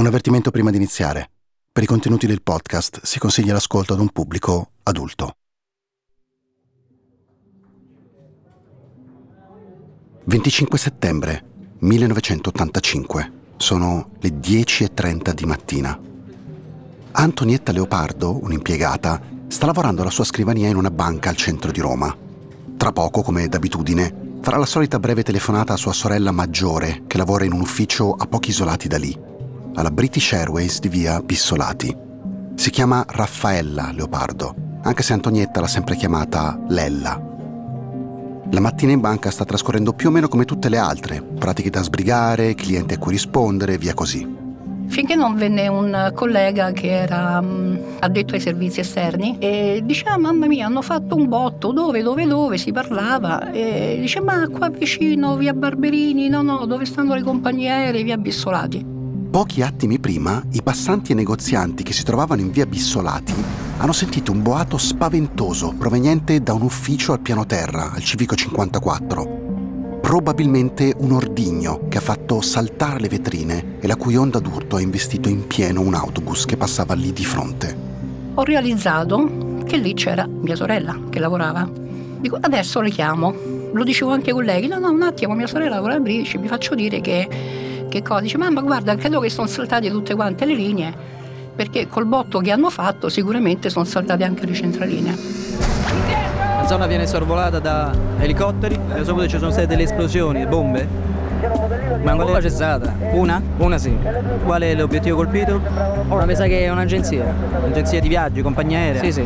Un avvertimento prima di iniziare. Per i contenuti del podcast si consiglia l'ascolto ad un pubblico adulto. 25 settembre 1985. Sono le 10.30 di mattina. Antonietta Leopardo, un'impiegata, sta lavorando alla sua scrivania in una banca al centro di Roma. Tra poco, come d'abitudine, farà la solita breve telefonata a sua sorella maggiore, che lavora in un ufficio a pochi isolati da lì alla British Airways di via Bissolati. Si chiama Raffaella Leopardo, anche se Antonietta l'ha sempre chiamata Lella. La mattina in banca sta trascorrendo più o meno come tutte le altre, pratiche da sbrigare, clienti a cui rispondere, via così. Finché non venne un collega che era um, addetto ai servizi esterni e diceva: ah, Mamma mia, hanno fatto un botto, dove, dove, dove? Si parlava. E dice: Ma qua vicino, via Barberini, no, no, dove stanno le compagnie aeree, via Bissolati. Pochi attimi prima, i passanti e negozianti che si trovavano in via Bissolati hanno sentito un boato spaventoso proveniente da un ufficio al piano terra, al Civico 54. Probabilmente un ordigno che ha fatto saltare le vetrine e la cui onda d'urto ha investito in pieno un autobus che passava lì di fronte. Ho realizzato che lì c'era mia sorella che lavorava. Dico, adesso le chiamo. Lo dicevo anche ai colleghi, no, no, un attimo, mia sorella lavora a Brici, mi faccio dire che che cosa? Dice, mamma guarda, credo che sono saltate tutte quante le linee, perché col botto che hanno fatto sicuramente sono saltate anche le centraline. La zona viene sorvolata da elicotteri, ho saputo che ci sono state delle esplosioni, bombe. Ma qual è cessata? Una? Una sì. Qual è l'obiettivo colpito? Ora mi sa che è un'agenzia. Un'agenzia di viaggi, compagnia aerea? Sì, sì.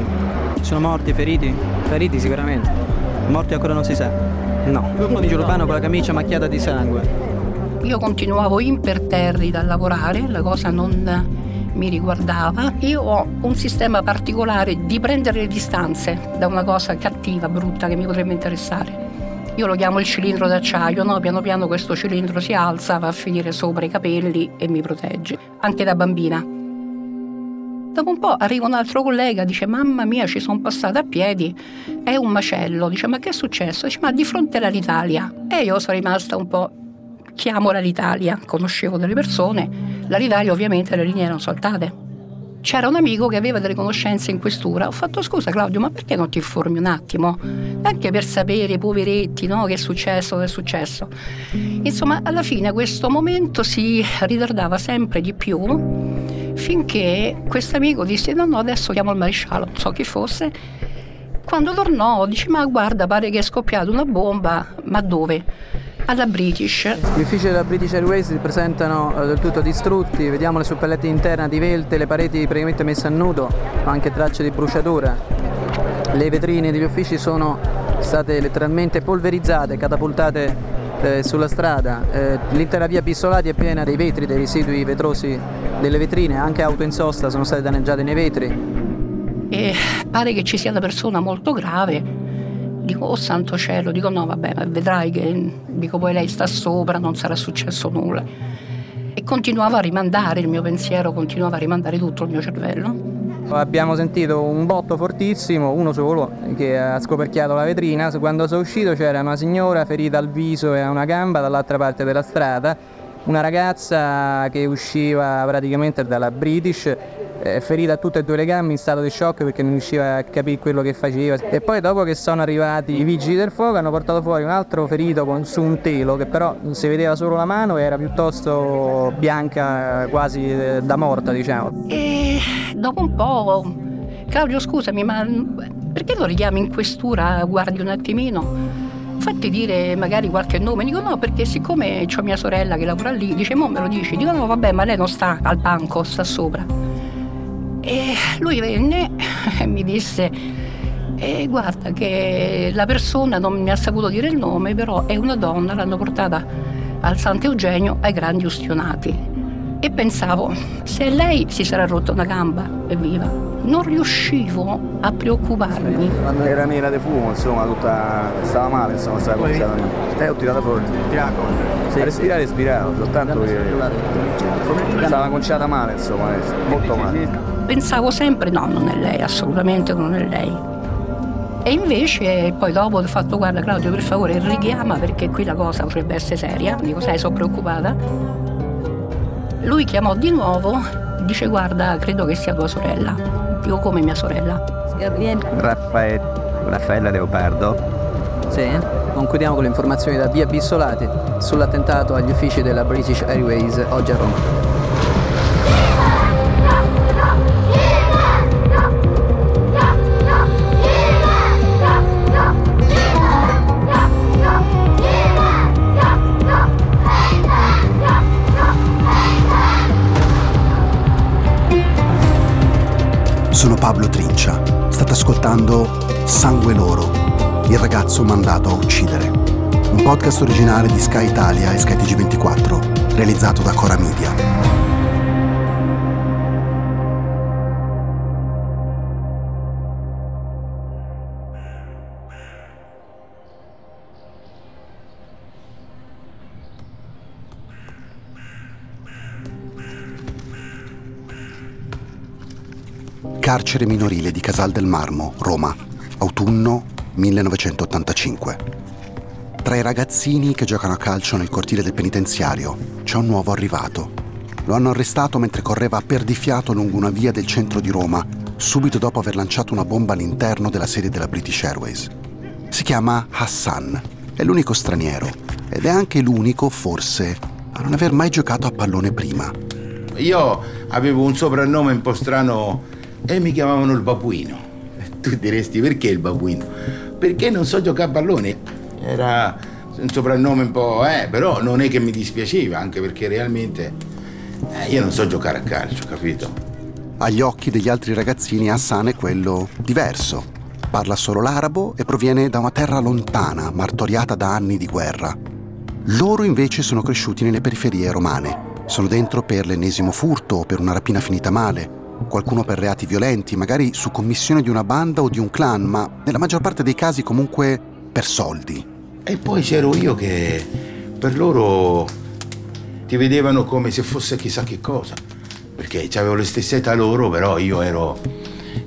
Sono morti, feriti? Feriti sicuramente. Morti ancora non si sa. No. Uno di urbano con la camicia macchiata di sangue. Io continuavo imperterrita a lavorare, la cosa non mi riguardava. Io ho un sistema particolare di prendere le distanze da una cosa cattiva, brutta che mi potrebbe interessare. Io lo chiamo il cilindro d'acciaio, no? piano piano questo cilindro si alza, va a finire sopra i capelli e mi protegge, anche da bambina. Dopo un po' arriva un altro collega, dice mamma mia ci sono passata a piedi, è un macello, dice ma che è successo? Dice ma di fronte all'Italia. E io sono rimasta un po' chiamo l'Alitalia, conoscevo delle persone, l'Alitalia ovviamente le linee erano saltate. C'era un amico che aveva delle conoscenze in questura, ho fatto scusa Claudio, ma perché non ti informi un attimo? Anche per sapere, poveretti, no? che è successo, che è successo. Insomma, alla fine questo momento si ritardava sempre di più finché questo amico disse no no adesso chiamo il maresciallo, non so chi fosse. Quando tornò dice ma guarda pare che è scoppiata una bomba, ma dove? Alla British. Gli uffici della British Airways si presentano eh, del tutto distrutti, vediamo le suppellette interne divelte, le pareti praticamente messe a nudo, ma anche tracce di bruciatura. Le vetrine degli uffici sono state letteralmente polverizzate, catapultate eh, sulla strada. Eh, l'intera via Bissolati è piena dei vetri, dei residui vetrosi delle vetrine, anche auto in sosta sono state danneggiate nei vetri. E pare che ci sia una persona molto grave Dico, oh santo cielo, dico no, vabbè, vedrai che dico, poi lei sta sopra, non sarà successo nulla. E continuavo a rimandare, il mio pensiero continuava a rimandare tutto il mio cervello. Abbiamo sentito un botto fortissimo, uno solo, che ha scoperchiato la vetrina. Quando sono uscito c'era una signora ferita al viso e a una gamba dall'altra parte della strada, una ragazza che usciva praticamente dalla British eh, ferita a tutte e due le gambe in stato di shock perché non riusciva a capire quello che faceva e poi dopo che sono arrivati i vigili del fuoco hanno portato fuori un altro ferito con, su un telo che però si vedeva solo la mano e era piuttosto bianca quasi eh, da morta diciamo e dopo un po' Claudio scusami ma perché lo richiami in questura guardi un attimino fatti dire magari qualche nome. Dico no, perché siccome ho mia sorella che lavora lì, dice mo me lo dici. Dico no, vabbè, ma lei non sta al banco, sta sopra. E lui venne e mi disse, e guarda che la persona non mi ha saputo dire il nome, però è una donna, l'hanno portata al Sant'Eugenio ai grandi ustionati. E pensavo, se lei si sarà rotta una gamba, evviva. Non riuscivo a preoccuparmi. Quando era nera di fumo, insomma, tutta stava male, insomma, stava cominciata. E ho tirato fuori. Tirato? Sì, a respirare respiravo, soltanto che stava conciata male, insomma, molto male pensavo sempre no, non è lei, assolutamente non è lei. E invece poi dopo ho fatto guarda Claudio per favore richiama perché qui la cosa potrebbe essere seria, dico sai sono preoccupata. Lui chiamò di nuovo, dice guarda, credo che sia tua sorella. Dico come mia sorella? Raffaele, Raffaella Leopardo. Sì, concludiamo con le informazioni da via Bissolati sull'attentato agli uffici della British Airways oggi a Roma. Ascoltando Sangue Loro, il ragazzo mandato a uccidere. Un podcast originale di Sky Italia e Sky TG24, realizzato da Cora Media. Carcere minorile di Casal del Marmo, Roma, autunno 1985. Tra i ragazzini che giocano a calcio nel cortile del penitenziario c'è un nuovo arrivato. Lo hanno arrestato mentre correva a perdifiato lungo una via del centro di Roma, subito dopo aver lanciato una bomba all'interno della sede della British Airways. Si chiama Hassan, è l'unico straniero ed è anche l'unico, forse, a non aver mai giocato a pallone prima. Io avevo un soprannome un po' strano e mi chiamavano il babuino. Tu diresti perché il babuino? Perché non so giocare a pallone. Era un soprannome un po', eh, però non è che mi dispiaceva, anche perché realmente eh, io non so giocare a calcio, capito? Agli occhi degli altri ragazzini Hassan è quello diverso. Parla solo l'arabo e proviene da una terra lontana, martoriata da anni di guerra. Loro invece sono cresciuti nelle periferie romane. Sono dentro per l'ennesimo furto o per una rapina finita male qualcuno per reati violenti, magari su commissione di una banda o di un clan, ma nella maggior parte dei casi comunque per soldi. E poi c'ero io che per loro ti vedevano come se fosse chissà che cosa, perché avevo le stesse età loro, però io ero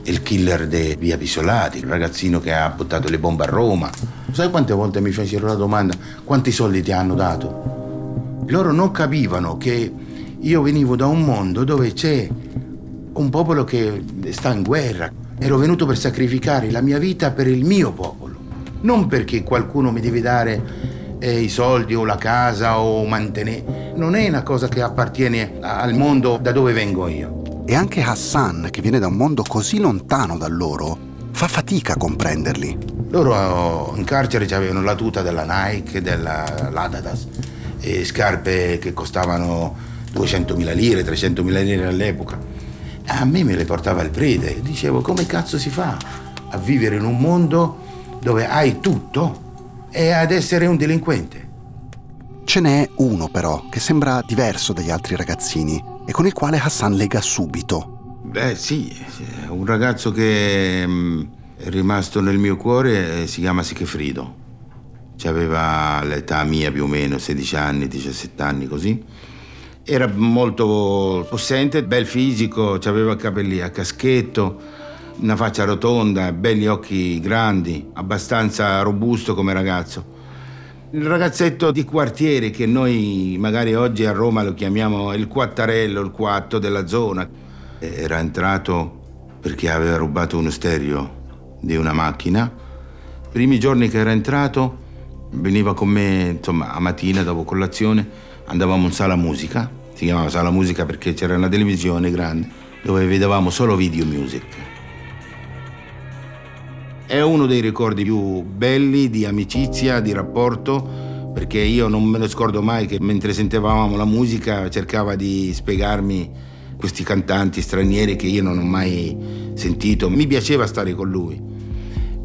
il killer di Via Pisolati, il ragazzino che ha buttato le bombe a Roma. Sai quante volte mi fecero la domanda quanti soldi ti hanno dato? Loro non capivano che io venivo da un mondo dove c'è un popolo che sta in guerra. Ero venuto per sacrificare la mia vita per il mio popolo, non perché qualcuno mi deve dare eh, i soldi o la casa o mantenere. Non è una cosa che appartiene al mondo da dove vengo io. E anche Hassan, che viene da un mondo così lontano da loro, fa fatica a comprenderli. Loro in carcere avevano la tuta della Nike, della Ladadas, e scarpe che costavano 200.000 lire, 300.000 lire all'epoca a me me le portava il prete. Dicevo, come cazzo si fa a vivere in un mondo dove hai tutto e ad essere un delinquente? Ce n'è uno però che sembra diverso dagli altri ragazzini e con il quale Hassan lega subito. Beh sì, un ragazzo che mm, è rimasto nel mio cuore si chiama Sichefrido. Aveva l'età mia più o meno, 16 anni, 17 anni così era molto possente, bel fisico, aveva capelli a caschetto, una faccia rotonda, belli occhi grandi, abbastanza robusto come ragazzo. Il ragazzetto di quartiere che noi magari oggi a Roma lo chiamiamo il quattarello, il quatto della zona, era entrato perché aveva rubato uno stereo di una macchina. I primi giorni che era entrato veniva con me, insomma, a mattina dopo colazione, andavamo in sala musica si chiamava Sala Musica perché c'era una televisione grande dove vedevamo solo video music. È uno dei ricordi più belli di amicizia, di rapporto, perché io non me lo scordo mai che mentre sentivamo la musica cercava di spiegarmi questi cantanti stranieri che io non ho mai sentito. Mi piaceva stare con lui.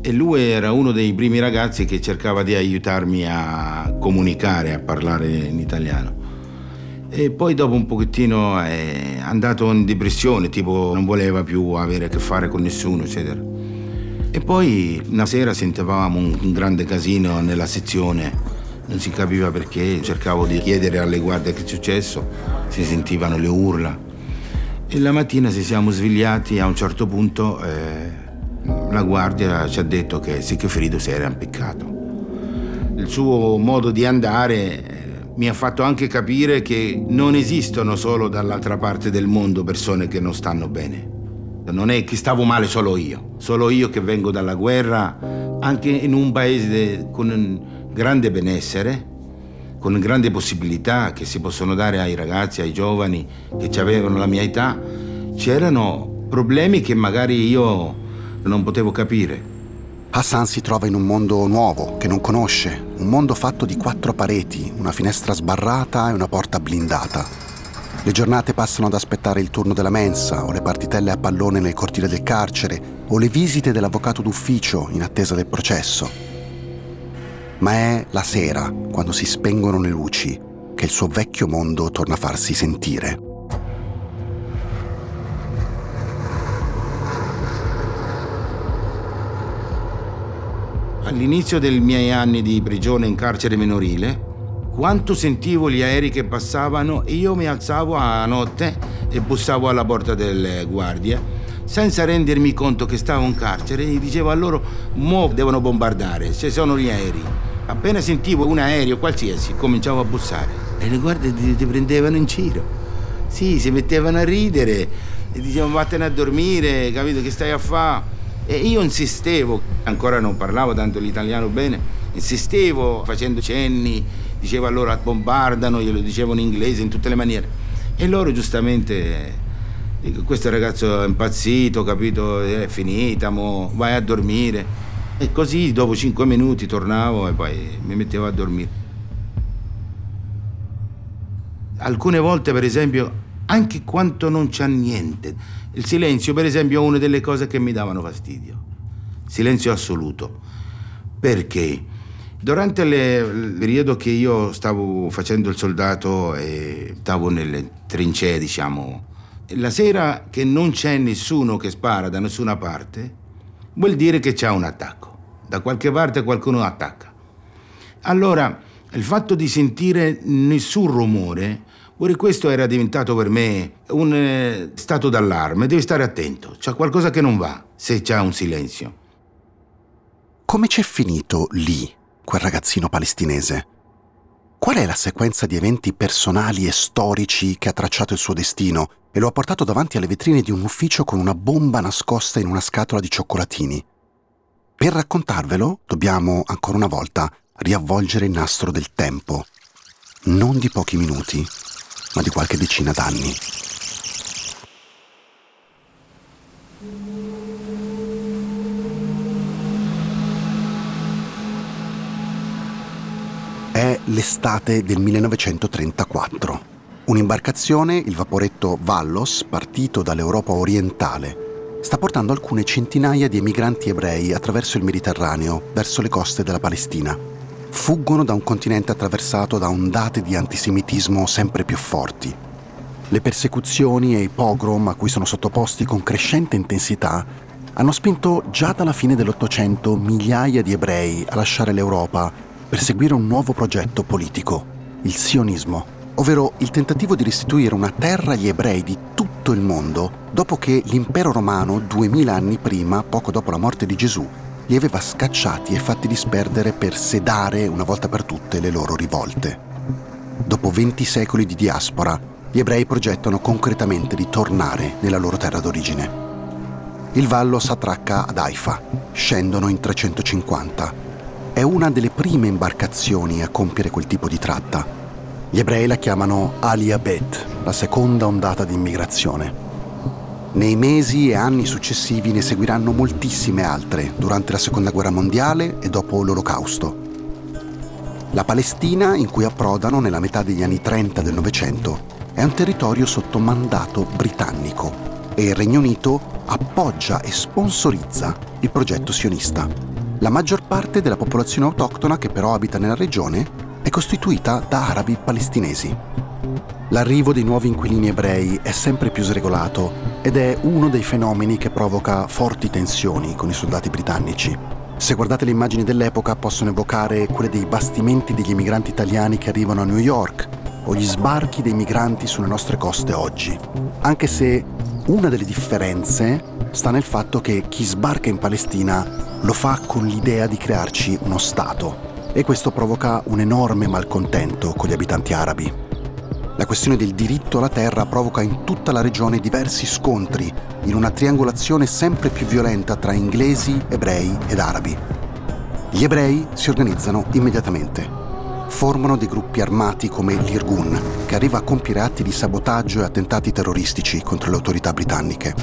E lui era uno dei primi ragazzi che cercava di aiutarmi a comunicare, a parlare in italiano. E poi dopo un pochettino è andato in depressione, tipo non voleva più avere a che fare con nessuno, eccetera. E poi una sera sentivamo un grande casino nella sezione, non si capiva perché, cercavo di chiedere alle guardie che è successo, si sentivano le urla. E la mattina ci siamo svegliati a un certo punto eh, la guardia ci ha detto che Sigfrido si era impiccato. Il suo modo di andare mi ha fatto anche capire che non esistono solo dall'altra parte del mondo persone che non stanno bene. Non è che stavo male solo io, solo io che vengo dalla guerra, anche in un paese con grande benessere, con grandi possibilità che si possono dare ai ragazzi, ai giovani che avevano la mia età, c'erano problemi che magari io non potevo capire. Hassan si trova in un mondo nuovo che non conosce, un mondo fatto di quattro pareti, una finestra sbarrata e una porta blindata. Le giornate passano ad aspettare il turno della mensa o le partitelle a pallone nel cortile del carcere o le visite dell'avvocato d'ufficio in attesa del processo. Ma è la sera, quando si spengono le luci, che il suo vecchio mondo torna a farsi sentire. All'inizio dei miei anni di prigione in carcere minorile, quanto sentivo gli aerei che passavano io mi alzavo a notte e bussavo alla porta delle guardie senza rendermi conto che stavo in carcere e dicevo a loro mo devono bombardare, se sono gli aerei. Appena sentivo un aereo qualsiasi cominciavo a bussare e le guardie ti prendevano in giro. Sì, si mettevano a ridere e dicevano vattene a dormire, capito che stai a fare? E io insistevo, ancora non parlavo tanto l'italiano bene, insistevo facendo cenni, dicevo allora bombardano, glielo dicevo in inglese in tutte le maniere. E loro giustamente, questo ragazzo è impazzito, capito, è finita, mo vai a dormire. E così dopo cinque minuti tornavo e poi mi mettevo a dormire. Alcune volte, per esempio, anche quando non c'è niente. Il silenzio, per esempio, è una delle cose che mi davano fastidio. Silenzio assoluto. Perché? Durante le, il periodo che io stavo facendo il soldato e stavo nelle trincee, diciamo, la sera che non c'è nessuno che spara da nessuna parte, vuol dire che c'è un attacco. Da qualche parte qualcuno attacca. Allora, il fatto di sentire nessun rumore Ora questo era diventato per me un eh, stato d'allarme, devi stare attento, c'è qualcosa che non va se c'è un silenzio. Come c'è finito lì quel ragazzino palestinese? Qual è la sequenza di eventi personali e storici che ha tracciato il suo destino e lo ha portato davanti alle vetrine di un ufficio con una bomba nascosta in una scatola di cioccolatini? Per raccontarvelo dobbiamo, ancora una volta, riavvolgere il nastro del tempo. Non di pochi minuti, ma di qualche decina d'anni. È l'estate del 1934. Un'imbarcazione, il vaporetto Vallos, partito dall'Europa orientale, sta portando alcune centinaia di emigranti ebrei attraverso il Mediterraneo verso le coste della Palestina fuggono da un continente attraversato da ondate di antisemitismo sempre più forti. Le persecuzioni e i pogrom a cui sono sottoposti con crescente intensità hanno spinto già dalla fine dell'Ottocento migliaia di ebrei a lasciare l'Europa per seguire un nuovo progetto politico, il sionismo, ovvero il tentativo di restituire una terra agli ebrei di tutto il mondo dopo che l'impero romano, duemila anni prima, poco dopo la morte di Gesù, li aveva scacciati e fatti disperdere per sedare una volta per tutte le loro rivolte. Dopo 20 secoli di diaspora, gli ebrei progettano concretamente di tornare nella loro terra d'origine. Il vallo s'attracca ad Haifa, scendono in 350. È una delle prime imbarcazioni a compiere quel tipo di tratta. Gli ebrei la chiamano Aliyabet, la seconda ondata di immigrazione. Nei mesi e anni successivi ne seguiranno moltissime altre durante la Seconda Guerra Mondiale e dopo l'Olocausto. La Palestina, in cui approdano nella metà degli anni 30 del Novecento, è un territorio sotto mandato britannico e il Regno Unito appoggia e sponsorizza il progetto sionista. La maggior parte della popolazione autoctona che però abita nella regione è costituita da arabi palestinesi. L'arrivo dei nuovi inquilini ebrei è sempre più sregolato ed è uno dei fenomeni che provoca forti tensioni con i soldati britannici. Se guardate le immagini dell'epoca possono evocare quelle dei bastimenti degli emigranti italiani che arrivano a New York o gli sbarchi dei migranti sulle nostre coste oggi. Anche se una delle differenze sta nel fatto che chi sbarca in Palestina lo fa con l'idea di crearci uno Stato e questo provoca un enorme malcontento con gli abitanti arabi. La questione del diritto alla terra provoca in tutta la regione diversi scontri, in una triangolazione sempre più violenta tra inglesi, ebrei ed arabi. Gli ebrei si organizzano immediatamente. Formano dei gruppi armati come l'Irgun, che arriva a compiere atti di sabotaggio e attentati terroristici contro le autorità britanniche.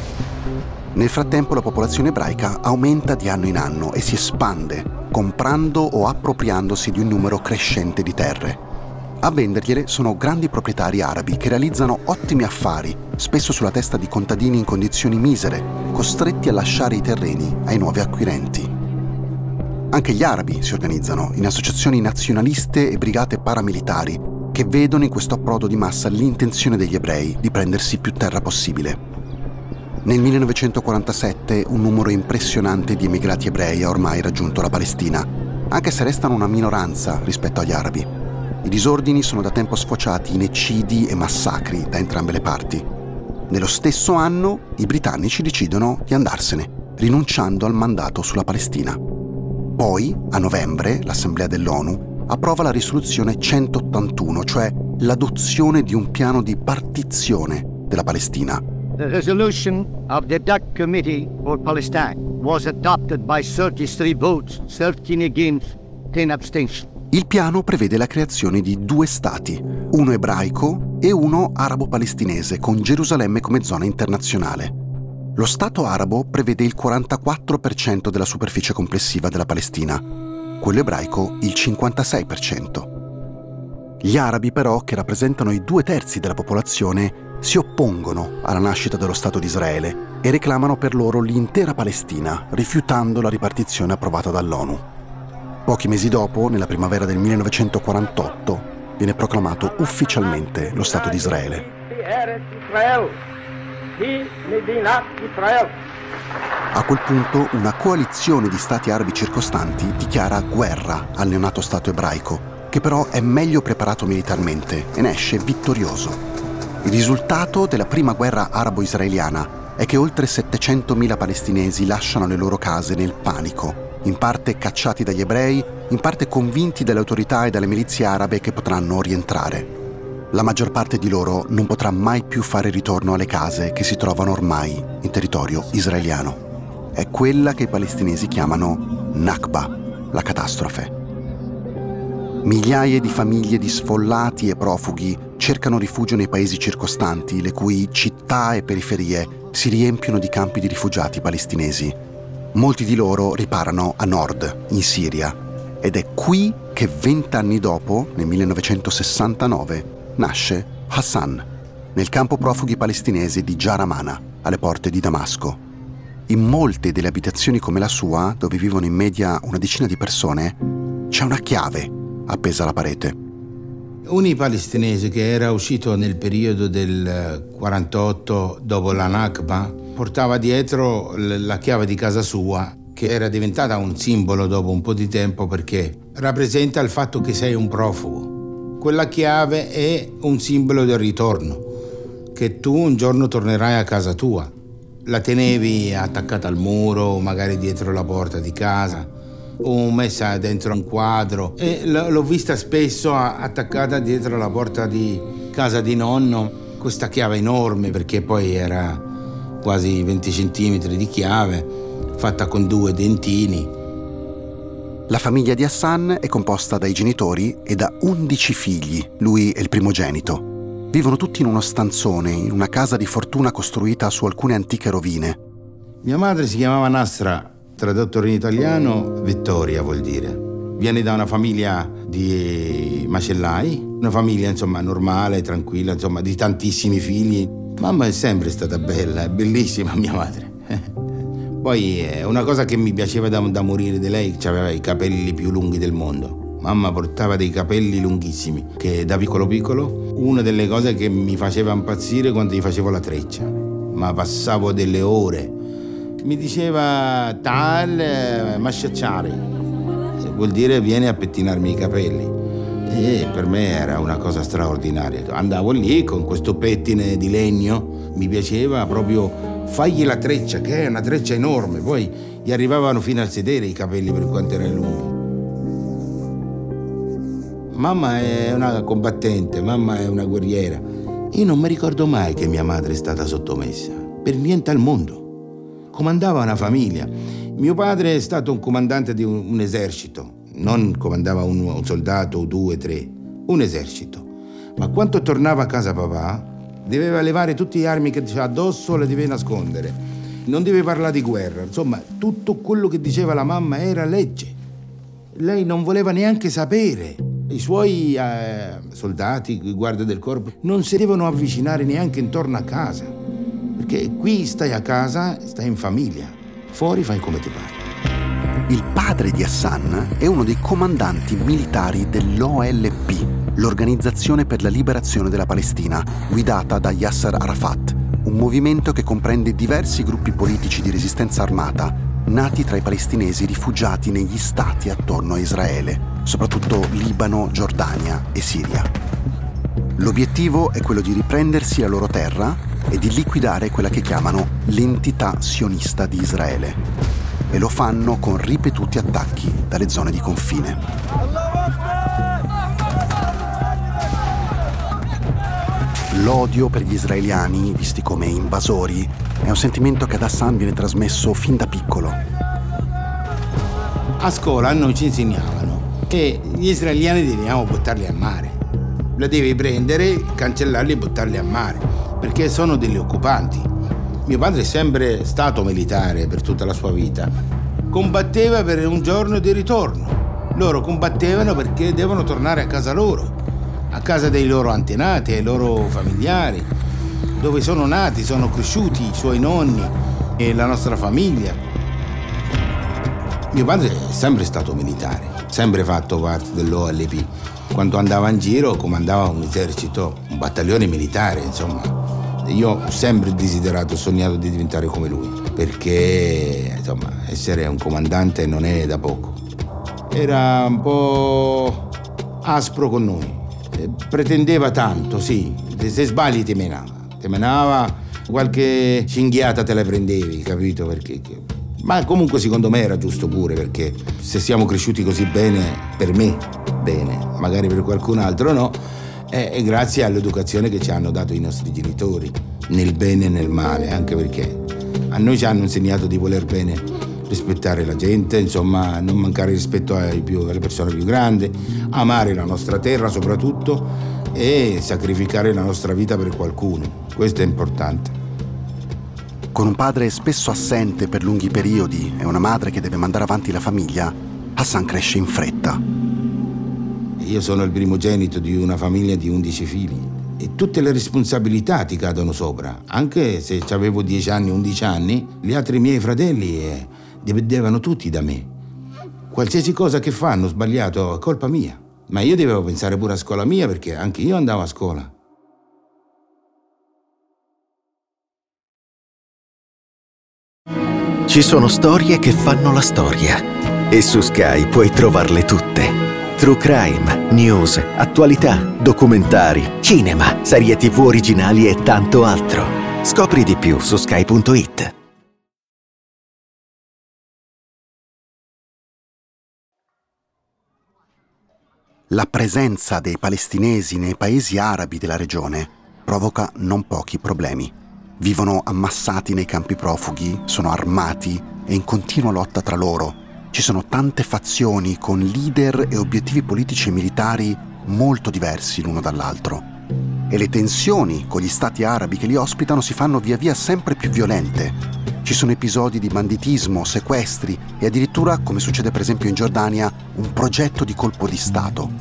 Nel frattempo la popolazione ebraica aumenta di anno in anno e si espande, comprando o appropriandosi di un numero crescente di terre. A vendergliele sono grandi proprietari arabi che realizzano ottimi affari, spesso sulla testa di contadini in condizioni misere, costretti a lasciare i terreni ai nuovi acquirenti. Anche gli arabi si organizzano in associazioni nazionaliste e brigate paramilitari che vedono in questo approdo di massa l'intenzione degli ebrei di prendersi più terra possibile. Nel 1947 un numero impressionante di emigrati ebrei ha ormai raggiunto la Palestina, anche se restano una minoranza rispetto agli arabi. I disordini sono da tempo sfociati in eccidi e massacri da entrambe le parti. Nello stesso anno i britannici decidono di andarsene, rinunciando al mandato sulla Palestina. Poi, a novembre, l'Assemblea dell'ONU approva la risoluzione 181, cioè l'adozione di un piano di partizione della Palestina. The resolution of the DAC Committee for Palestine was adopted by 33 votes, 13 against, 10 abstentions. Il piano prevede la creazione di due stati, uno ebraico e uno arabo-palestinese, con Gerusalemme come zona internazionale. Lo Stato arabo prevede il 44% della superficie complessiva della Palestina, quello ebraico il 56%. Gli arabi però, che rappresentano i due terzi della popolazione, si oppongono alla nascita dello Stato di Israele e reclamano per loro l'intera Palestina, rifiutando la ripartizione approvata dall'ONU. Pochi mesi dopo, nella primavera del 1948, viene proclamato ufficialmente lo Stato di Israele. A quel punto una coalizione di stati arabi circostanti dichiara guerra al neonato Stato ebraico, che però è meglio preparato militarmente e ne esce vittorioso. Il risultato della prima guerra arabo-israeliana è che oltre 700.000 palestinesi lasciano le loro case nel panico, in parte cacciati dagli ebrei, in parte convinti dalle autorità e dalle milizie arabe che potranno rientrare la maggior parte di loro non potrà mai più fare ritorno alle case che si trovano ormai in territorio israeliano. È quella che i palestinesi chiamano Nakba, la catastrofe. Migliaia di famiglie di sfollati e profughi cercano rifugio nei paesi circostanti, le cui città e periferie si riempiono di campi di rifugiati palestinesi. Molti di loro riparano a nord, in Siria, ed è qui che vent'anni dopo, nel 1969, nasce Hassan, nel campo profughi palestinesi di Jaramana, alle porte di Damasco. In molte delle abitazioni come la sua, dove vivono in media una decina di persone, c'è una chiave appesa alla parete. Un palestinese che era uscito nel periodo del 48 dopo la Nakba portava dietro la chiave di casa sua che era diventata un simbolo dopo un po' di tempo perché rappresenta il fatto che sei un profugo quella chiave è un simbolo del ritorno, che tu un giorno tornerai a casa tua. La tenevi attaccata al muro, magari dietro la porta di casa, o messa dentro un quadro e l'ho vista spesso attaccata dietro la porta di casa di nonno, questa chiave enorme perché poi era quasi 20 cm di chiave, fatta con due dentini la famiglia di Hassan è composta dai genitori e da 11 figli, lui è il primogenito. Vivono tutti in uno stanzone, in una casa di fortuna costruita su alcune antiche rovine. Mia madre si chiamava Nastra, tradotto in italiano Vittoria vuol dire. Viene da una famiglia di macellai, una famiglia insomma normale, tranquilla, insomma di tantissimi figli. Mamma è sempre stata bella, bellissima mia madre. Poi è una cosa che mi piaceva da, da morire di lei, aveva i capelli più lunghi del mondo. Mamma portava dei capelli lunghissimi, che da piccolo piccolo, una delle cose che mi faceva impazzire quando gli facevo la treccia. Ma passavo delle ore. Mi diceva tal masciacciare, vuol dire vieni a pettinarmi i capelli. E per me era una cosa straordinaria. Andavo lì con questo pettine di legno, mi piaceva proprio fagli la treccia, che è una treccia enorme, poi gli arrivavano fino al sedere i capelli per quanto erano lunghi. mamma è una combattente, mamma è una guerriera. Io non mi ricordo mai che mia madre è stata sottomessa, per niente al mondo. Comandava una famiglia. Mio padre è stato un comandante di un, un esercito, non comandava un, un soldato o due, tre, un esercito. Ma quando tornava a casa papà, doveva levare tutte le armi che c'ha addosso, le deve nascondere. Non deve parlare di guerra. Insomma, tutto quello che diceva la mamma era legge. Lei non voleva neanche sapere. I suoi eh, soldati, i guardie del corpo, non si devono avvicinare neanche intorno a casa. Perché qui stai a casa, stai in famiglia. Fuori fai come ti pare. Il padre di Hassan è uno dei comandanti militari dell'OLP, l'Organizzazione per la Liberazione della Palestina, guidata da Yasser Arafat, un movimento che comprende diversi gruppi politici di resistenza armata, nati tra i palestinesi rifugiati negli stati attorno a Israele, soprattutto Libano, Giordania e Siria. L'obiettivo è quello di riprendersi la loro terra e di liquidare quella che chiamano l'entità sionista di Israele. E lo fanno con ripetuti attacchi dalle zone di confine. L'odio per gli israeliani, visti come invasori, è un sentimento che ad Hassan viene trasmesso fin da piccolo. A scuola noi ci insegnavano che gli israeliani dobbiamo buttarli a mare. Lo devi prendere, cancellarli e buttarli a mare, perché sono degli occupanti. Mio padre è sempre stato militare per tutta la sua vita. Combatteva per un giorno di ritorno. Loro combattevano perché devono tornare a casa loro a casa dei loro antenati, ai loro familiari, dove sono nati, sono cresciuti i suoi nonni e la nostra famiglia. Mio padre è sempre stato militare, sempre fatto parte dell'OLP. Quando andava in giro comandava un esercito, un battaglione militare, insomma. Io ho sempre desiderato, sognato di diventare come lui, perché insomma, essere un comandante non è da poco. Era un po' aspro con noi, eh, pretendeva tanto, sì. Se sbagli ti menava. Ti menava, qualche cinghiata te la prendevi, capito? Perché... Ma comunque secondo me era giusto pure, perché se siamo cresciuti così bene, per me, bene, magari per qualcun altro no, è, è grazie all'educazione che ci hanno dato i nostri genitori, nel bene e nel male, anche perché a noi ci hanno insegnato di voler bene rispettare la gente, insomma, non mancare rispetto più, alle persone più grandi, amare la nostra terra soprattutto e sacrificare la nostra vita per qualcuno. Questo è importante. Con un padre spesso assente per lunghi periodi e una madre che deve mandare avanti la famiglia, Hassan cresce in fretta. Io sono il primogenito di una famiglia di 11 figli e tutte le responsabilità ti cadono sopra. Anche se avevo 10 anni, 11 anni, gli altri miei fratelli eh, dipendevano tutti da me. Qualsiasi cosa che fanno sbagliato è colpa mia. Ma io dovevo pensare pure a scuola mia perché anche io andavo a scuola. Ci sono storie che fanno la storia e su Sky puoi trovarle tutte. True crime, news, attualità, documentari, cinema, serie tv originali e tanto altro. Scopri di più su sky.it. La presenza dei palestinesi nei paesi arabi della regione provoca non pochi problemi. Vivono ammassati nei campi profughi, sono armati e in continua lotta tra loro. Ci sono tante fazioni con leader e obiettivi politici e militari molto diversi l'uno dall'altro. E le tensioni con gli stati arabi che li ospitano si fanno via via sempre più violente. Ci sono episodi di banditismo, sequestri e addirittura, come succede per esempio in Giordania, un progetto di colpo di Stato.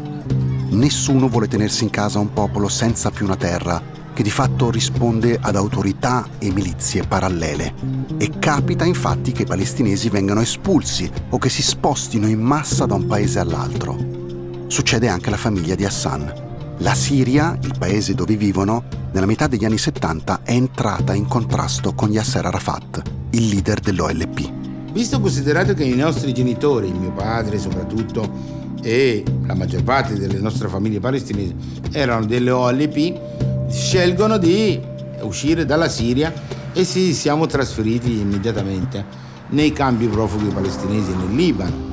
Nessuno vuole tenersi in casa un popolo senza più una terra, che di fatto risponde ad autorità e milizie parallele. E capita infatti che i palestinesi vengano espulsi o che si spostino in massa da un paese all'altro. Succede anche alla famiglia di Hassan. La Siria, il paese dove vivono, nella metà degli anni 70 è entrata in contrasto con Yasser Arafat, il leader dell'OLP. Visto considerato che i nostri genitori, mio padre soprattutto, e la maggior parte delle nostre famiglie palestinesi erano delle OLP, scelgono di uscire dalla Siria e si siamo trasferiti immediatamente nei campi profughi palestinesi nel Libano.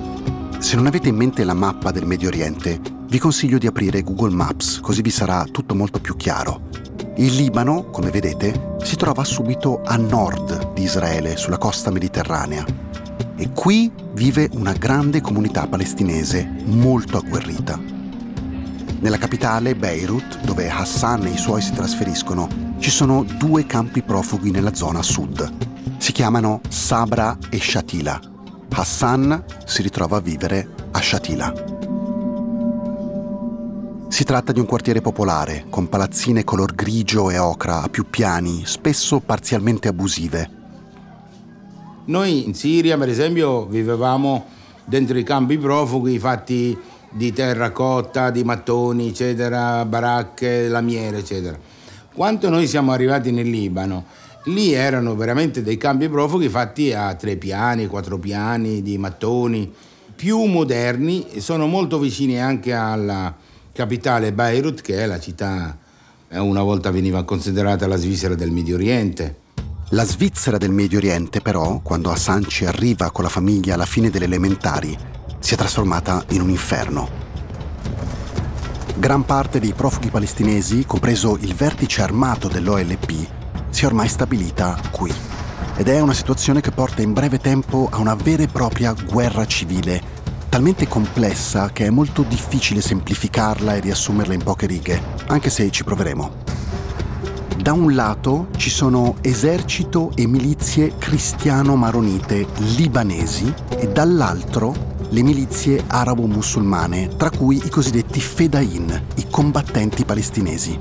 Se non avete in mente la mappa del Medio Oriente, vi consiglio di aprire Google Maps, così vi sarà tutto molto più chiaro. Il Libano, come vedete, si trova subito a nord di Israele, sulla costa mediterranea. E qui vive una grande comunità palestinese molto agguerrita. Nella capitale, Beirut, dove Hassan e i suoi si trasferiscono, ci sono due campi profughi nella zona sud. Si chiamano Sabra e Shatila. Hassan si ritrova a vivere a Shatila. Si tratta di un quartiere popolare, con palazzine color grigio e ocra a più piani, spesso parzialmente abusive. Noi in Siria, per esempio, vivevamo dentro i campi profughi fatti di terracotta, di mattoni, eccetera, baracche, lamiere, eccetera. Quando noi siamo arrivati nel Libano, lì erano veramente dei campi profughi fatti a tre piani, quattro piani, di mattoni, più moderni, e sono molto vicini anche alla, capitale Beirut, che è la città, eh, una volta veniva considerata la Svizzera del Medio Oriente. La Svizzera del Medio Oriente, però, quando Hassan ci arriva con la famiglia alla fine delle elementari, si è trasformata in un inferno. Gran parte dei profughi palestinesi, compreso il vertice armato dell'OLP, si è ormai stabilita qui. Ed è una situazione che porta in breve tempo a una vera e propria guerra civile talmente complessa che è molto difficile semplificarla e riassumerla in poche righe, anche se ci proveremo. Da un lato ci sono esercito e milizie cristiano-maronite libanesi e dall'altro le milizie arabo-musulmane, tra cui i cosiddetti Fedain, i combattenti palestinesi.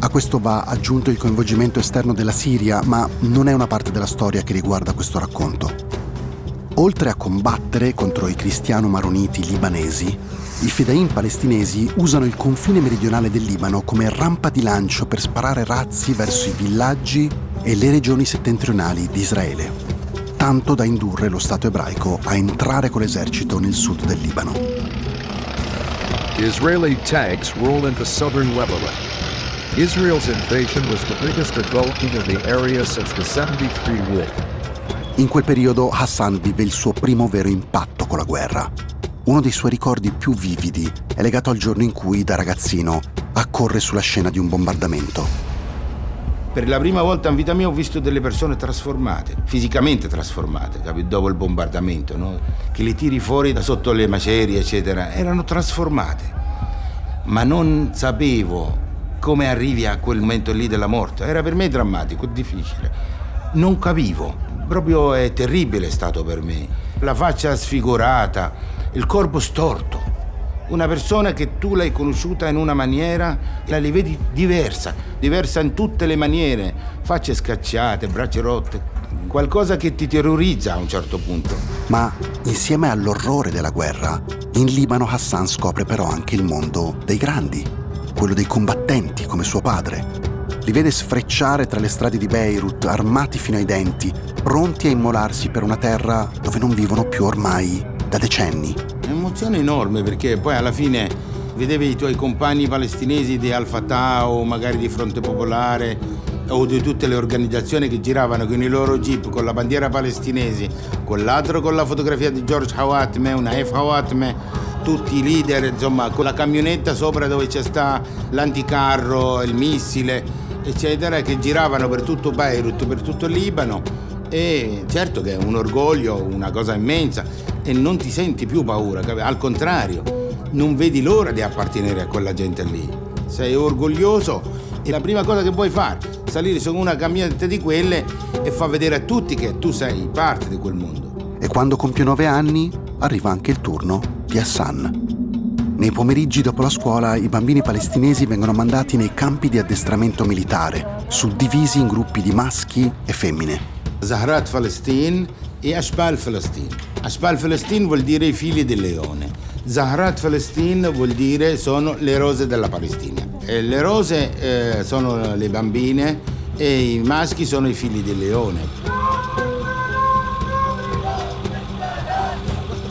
A questo va aggiunto il coinvolgimento esterno della Siria, ma non è una parte della storia che riguarda questo racconto. Oltre a combattere contro i cristiano-maroniti libanesi, i fedain palestinesi usano il confine meridionale del Libano come rampa di lancio per sparare razzi verso i villaggi e le regioni settentrionali di Israele, tanto da indurre lo Stato ebraico a entrare con l'esercito nel sud del Libano. Israeli tanks roll into southern Lebanon. Israel's invasion was the biggest development in the area since the 73 war. In quel periodo Hassan vive il suo primo vero impatto con la guerra. Uno dei suoi ricordi più vividi è legato al giorno in cui, da ragazzino, accorre sulla scena di un bombardamento. Per la prima volta in vita mia ho visto delle persone trasformate, fisicamente trasformate, capito? dopo il bombardamento, no? che li tiri fuori da sotto le macerie, eccetera, erano trasformate. Ma non sapevo come arrivi a quel momento lì della morte. Era per me drammatico, difficile. Non capivo proprio è terribile stato per me. La faccia sfigurata, il corpo storto. Una persona che tu l'hai conosciuta in una maniera, la vedi diversa, diversa in tutte le maniere, facce scacciate, braccia rotte, qualcosa che ti terrorizza a un certo punto. Ma insieme all'orrore della guerra, in Libano Hassan scopre però anche il mondo dei grandi, quello dei combattenti come suo padre, li vede sfrecciare tra le strade di Beirut, armati fino ai denti, pronti a immolarsi per una terra dove non vivono più ormai da decenni. È un'emozione enorme perché poi alla fine vedevi i tuoi compagni palestinesi di Al-Fatah o magari di Fronte Popolare o di tutte le organizzazioni che giravano con i loro jeep con la bandiera palestinese, con l'altro con la fotografia di George Hawatme, una F. Hawatme, tutti i leader, insomma, con la camionetta sopra dove c'è sta l'anticarro, il missile eccetera, che giravano per tutto Beirut, per tutto il Libano e certo che è un orgoglio, una cosa immensa e non ti senti più paura, al contrario, non vedi l'ora di appartenere a quella gente lì. Sei orgoglioso e la prima cosa che puoi fare, è salire su una camionetta di quelle e far vedere a tutti che tu sei parte di quel mondo. E quando compie nove anni arriva anche il turno di Hassan. Nei pomeriggi dopo la scuola i bambini palestinesi vengono mandati nei campi di addestramento militare, suddivisi in gruppi di maschi e femmine. Zahrat Palestin e Ashbal Palestin. Ashbal Palestin vuol dire i figli del leone. Zahrat Palestin vuol dire sono le rose della Palestina. E le rose eh, sono le bambine e i maschi sono i figli del leone.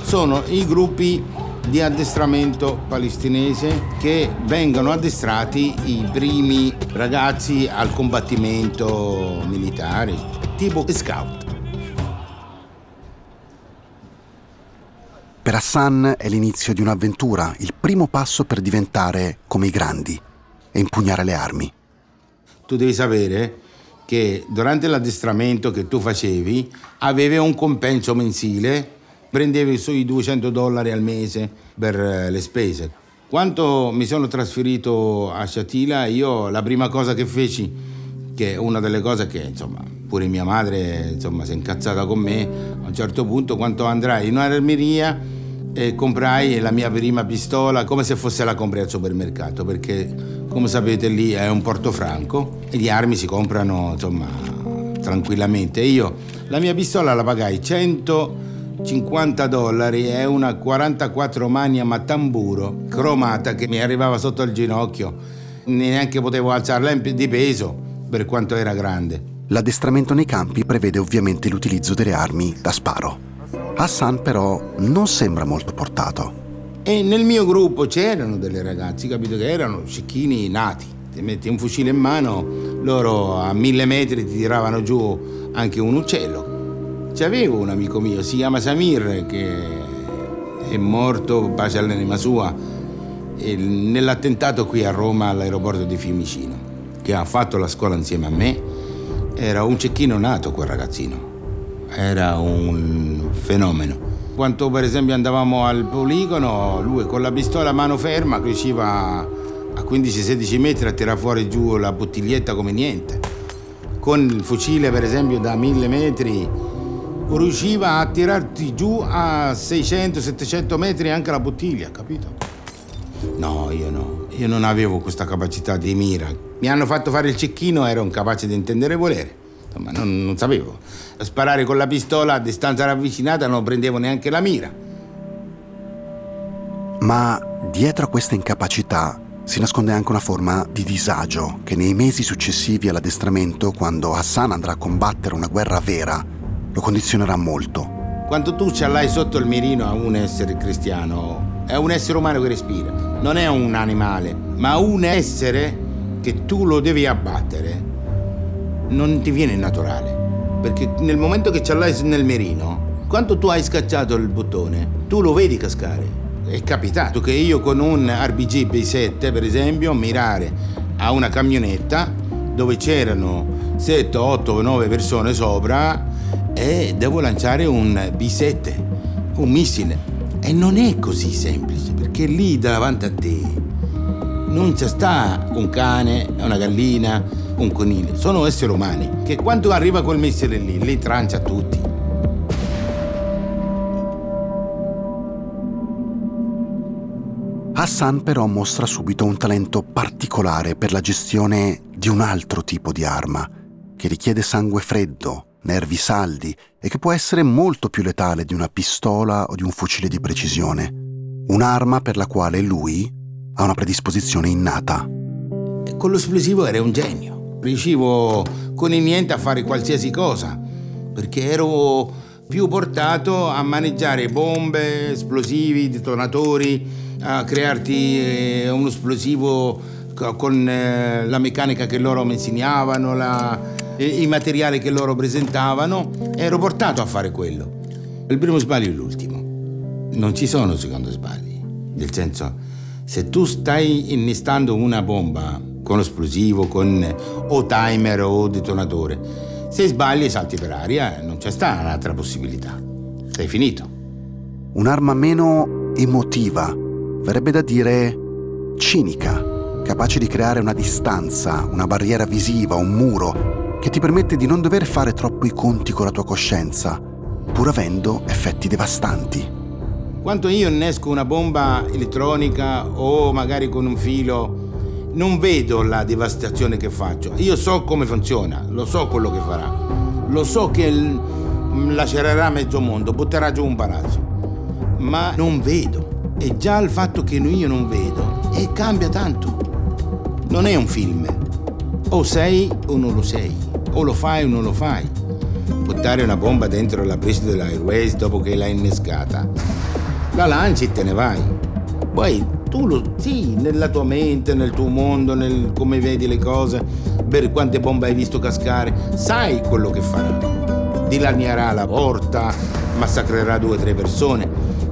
Sono i gruppi di addestramento palestinese che vengono addestrati i primi ragazzi al combattimento militare, tipo scout. Per Hassan è l'inizio di un'avventura, il primo passo per diventare come i grandi e impugnare le armi. Tu devi sapere che durante l'addestramento che tu facevi avevi un compenso mensile, prendevi sui 200 dollari al mese per eh, le spese. Quando mi sono trasferito a Shatila, io la prima cosa che feci, che è una delle cose che insomma pure mia madre insomma si è incazzata con me, a un certo punto quando andrai in un'armeria e comprai la mia prima pistola come se fosse la compri al supermercato, perché come sapete lì è un portofranco e le armi si comprano insomma tranquillamente. Io la mia pistola la pagai 150 dollari e una 44 Mania Matamburo cromata che mi arrivava sotto il ginocchio. Neanche potevo alzarla di peso per quanto era grande. L'addestramento nei campi prevede ovviamente l'utilizzo delle armi da sparo. Hassan però non sembra molto portato. E nel mio gruppo c'erano delle ragazze, capito, che erano cecchini nati. Ti metti un fucile in mano, loro a mille metri ti tiravano giù anche un uccello. C'avevo un amico mio, si chiama Samir, che è morto, pace all'anima sua, nell'attentato qui a Roma all'aeroporto di Fiumicino, che ha fatto la scuola insieme a me. Era un cecchino nato quel ragazzino, era un fenomeno. Quando per esempio andavamo al poligono, lui con la pistola a mano ferma riusciva a 15-16 metri a tirare fuori giù la bottiglietta come niente. Con il fucile per esempio da 1000 metri riusciva a tirarti giù a 600-700 metri anche la bottiglia, capito? No, io no, io non avevo questa capacità di mira. Mi hanno fatto fare il cecchino, ero incapace di intendere volere. Insomma, non, non sapevo. Sparare con la pistola a distanza ravvicinata non prendevo neanche la mira. Ma dietro a questa incapacità si nasconde anche una forma di disagio che nei mesi successivi all'addestramento, quando Hassan andrà a combattere una guerra vera, lo condizionerà molto. Quando tu ce l'hai sotto il mirino a un essere cristiano, è un essere umano che respira, non è un animale, ma un essere che tu lo devi abbattere non ti viene naturale. Perché nel momento che ce l'hai nel mirino, quando tu hai scacciato il bottone, tu lo vedi cascare. È capitato che io con un RBG B7, per esempio, mirare a una camionetta dove c'erano 7, 8, 9 persone sopra e devo lanciare un B7, un missile. E non è così semplice, perché lì davanti a te non c'è sta un cane, una gallina, un coniglio, sono esseri umani che quando arriva quel missile lì li trancia tutti. Hassan però mostra subito un talento particolare per la gestione di un altro tipo di arma, che richiede sangue freddo, nervi saldi e che può essere molto più letale di una pistola o di un fucile di precisione. Un'arma per la quale lui ha una predisposizione innata. Con l'esplosivo era un genio riuscivo con il niente a fare qualsiasi cosa, perché ero più portato a maneggiare bombe, esplosivi, detonatori, a crearti eh, uno esplosivo con eh, la meccanica che loro mi insegnavano, la, i materiali che loro presentavano, ero portato a fare quello. Il primo sbaglio è l'ultimo. Non ci sono secondo sbagli, nel senso, se tu stai innestando una bomba con esplosivo, con o timer o detonatore. Se sbagli salti per aria, non c'è sta un'altra possibilità. Sei finito. Un'arma meno emotiva, verrebbe da dire cinica, capace di creare una distanza, una barriera visiva, un muro, che ti permette di non dover fare troppo i conti con la tua coscienza, pur avendo effetti devastanti. Quando io innesco una bomba elettronica o magari con un filo non vedo la devastazione che faccio. Io so come funziona, lo so quello che farà. Lo so che lacererà mezzo mondo, butterà giù un palazzo. Ma non vedo. E già il fatto che io non vedo e cambia tanto. Non è un film. O sei o non lo sei. O lo fai o non lo fai. Buttare una bomba dentro la pista dell'Airways dopo che l'hai innescata. La lanci e te ne vai. Poi tu lo sì, nella tua mente, nel tuo mondo, nel come vedi le cose, per quante bombe hai visto cascare, sai quello che farà. Dilaniarà la porta, massacrerà due o tre persone,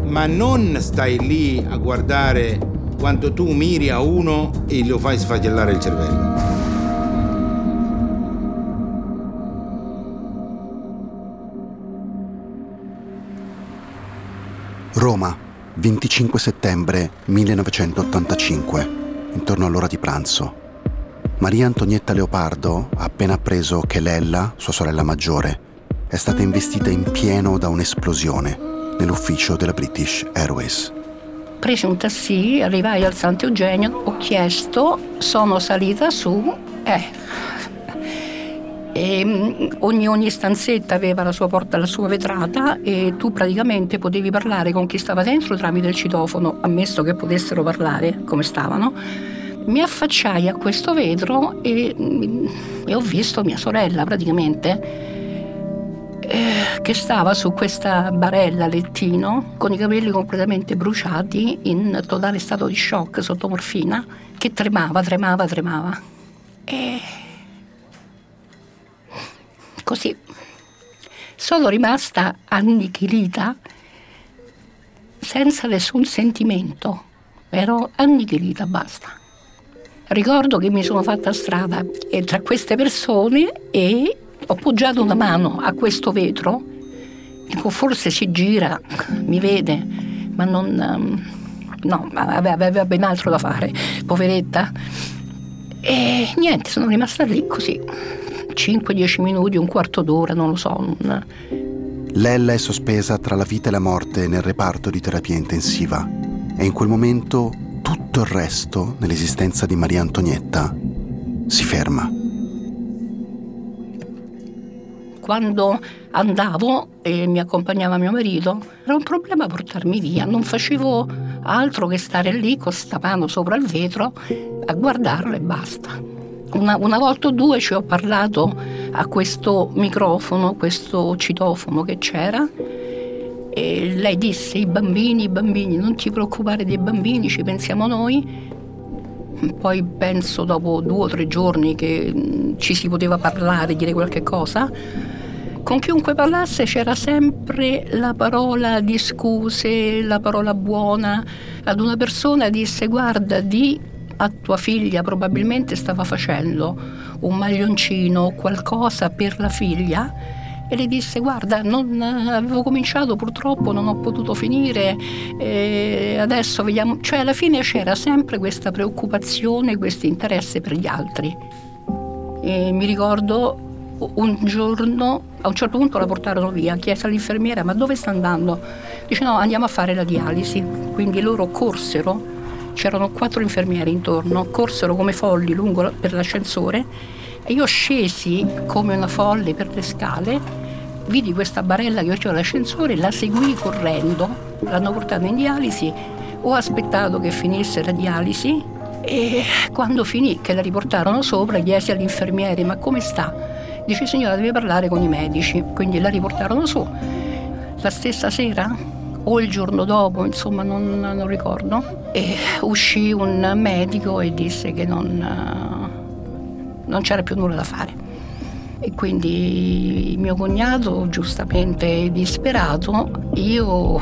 ma non stai lì a guardare quando tu miri a uno e lo fai sfagellare il cervello. Roma, 25 settembre 1985, intorno all'ora di pranzo. Maria Antonietta Leopardo ha appena appreso che Lella, sua sorella maggiore, è stata investita in pieno da un'esplosione nell'ufficio della British Airways. Presi un taxi, arrivai al Sant'Eugenio, ho chiesto, sono salita su, eh, e mm, ogni, ogni, stanzetta aveva la sua porta, la sua vetrata e tu praticamente potevi parlare con chi stava dentro tramite il citofono, ammesso che potessero parlare come stavano. Mi affacciai a questo vetro e, mm, e ho visto mia sorella praticamente eh, che stava su questa barella lettino con i capelli completamente bruciati in totale stato di shock sotto morfina che tremava, tremava, tremava. E così. Sono rimasta annichilita senza nessun sentimento, ero annichilita, basta. Ricordo che mi sono fatta strada tra queste persone e ho poggiato una mano a questo vetro, dico forse si gira, mi vede, ma non... Um, no, aveva ben altro da fare, poveretta. E niente, sono rimasta lì così, 5-10 minuti, un quarto d'ora, non lo so. Lella è sospesa tra la vita e la morte nel reparto di terapia intensiva e in quel momento tutto il resto nell'esistenza di Maria Antonietta si ferma. Quando andavo e mi accompagnava mio marito, era un problema portarmi via, non facevo altro che stare lì con sta mano sopra il vetro a guardarlo e basta. Una, una, volta o due ci ho parlato a questo microfono, questo citofono che c'era e lei disse i bambini, i bambini, non ti preoccupare dei bambini, ci pensiamo noi. Poi penso dopo due o tre giorni che ci si poteva parlare, dire qualche cosa. Con chiunque parlasse c'era sempre la parola di scuse, la parola buona. Ad una persona disse guarda di a tua figlia probabilmente stava facendo un maglioncino, qualcosa per la figlia e le disse guarda non avevo cominciato purtroppo non ho potuto finire eh, adesso vediamo cioè alla fine c'era sempre questa preoccupazione questo interesse per gli altri. E mi ricordo un giorno a un certo punto la portarono via chiese all'infermiera ma dove sta andando? Dice no andiamo a fare la dialisi quindi loro corsero c'erano quattro infermieri intorno, corsero come folli lungo per l'ascensore e io scesi come una folle per le scale, vidi questa barella che faceva l'ascensore, la seguì correndo, l'hanno portata in dialisi, ho aspettato che finisse la dialisi e quando finì che la riportarono sopra chiesi all'infermiere ma come sta? Dice signora deve parlare con i medici, quindi la riportarono su. La stessa sera o il giorno dopo, insomma non, non ricordo, e uscì un medico e disse che non, non c'era più nulla da fare. E quindi mio cognato, giustamente disperato, io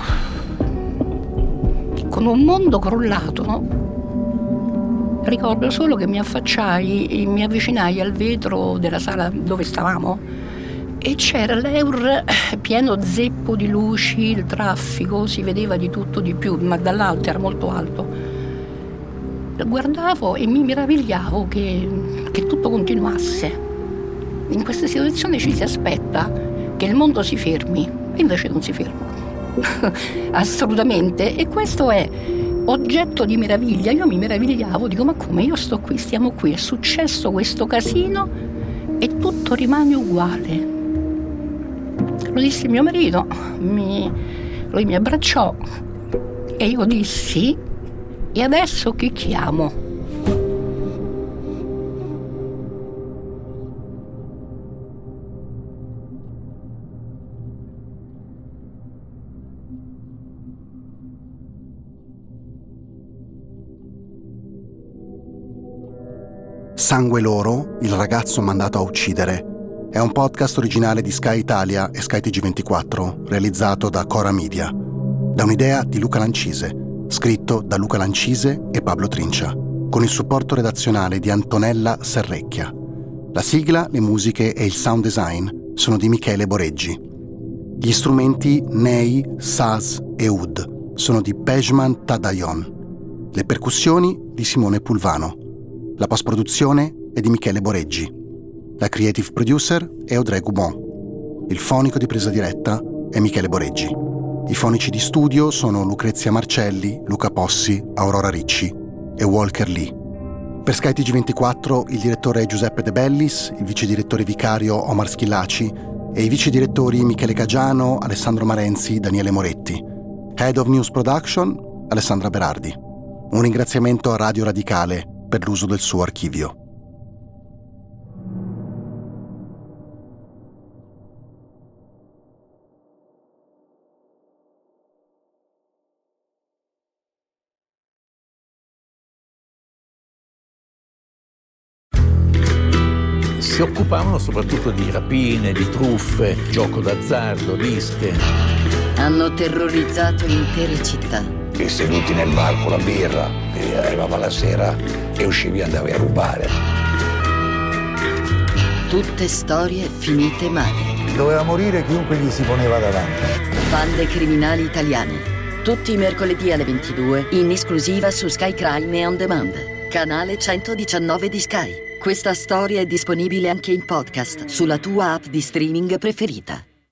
con un mondo crollato, ricordo solo che mi affacciai mi avvicinai al vetro della sala dove stavamo e c'era l'Eur pieno zeppo di luci, il traffico, si vedeva di tutto di più, ma dall'alto era molto alto. Guardavo e mi meravigliavo che, che tutto continuasse. In questa situazione ci si aspetta che il mondo si fermi, e invece non si ferma. Assolutamente. E questo è oggetto di meraviglia. Io mi meravigliavo, dico ma come io sto qui, stiamo qui, è successo questo casino e tutto rimane uguale lo disse mio marito, mi, lui mi abbracciò e io dissi, e adesso chi chiamo? Sangue loro, il ragazzo mandato a uccidere è un podcast originale di Sky Italia e Sky TG24, realizzato da Cora Media. da un'idea di Luca Lancise, scritto da Luca Lancise e Pablo Trincia, con il supporto redazionale di Antonella Serrecchia. La sigla, le musiche e il sound design sono di Michele Boreggi. Gli strumenti Ney, Saz e Ud sono di Pejman Tadayon. Le percussioni di Simone Pulvano. La post-produzione è di Michele Boreggi. La creative producer è Audrey Goubon. Il fonico di presa diretta è Michele Boreggi. I fonici di studio sono Lucrezia Marcelli, Luca Possi, Aurora Ricci e Walker Lee. Per skytg 24 il direttore è Giuseppe De Bellis, il vice direttore vicario Omar Schillaci e i vice direttori Michele Cagiano, Alessandro Marenzi, Daniele Moretti. Head of News Production, Alessandra Berardi. Un ringraziamento a Radio Radicale per l'uso del suo archivio. Occupavano soprattutto di rapine, di truffe, gioco d'azzardo, liste. Hanno terrorizzato intere città. E seduti nel bar con la birra, e arrivava la sera e uscivi e andavi a rubare. Tutte storie finite male. Doveva morire chiunque gli si poneva davanti. Bande criminali italiane. Tutti i mercoledì alle 22 in esclusiva su Sky Crime e On Demand. Canale 119 di Sky. Questa storia è disponibile anche in podcast sulla tua app di streaming preferita.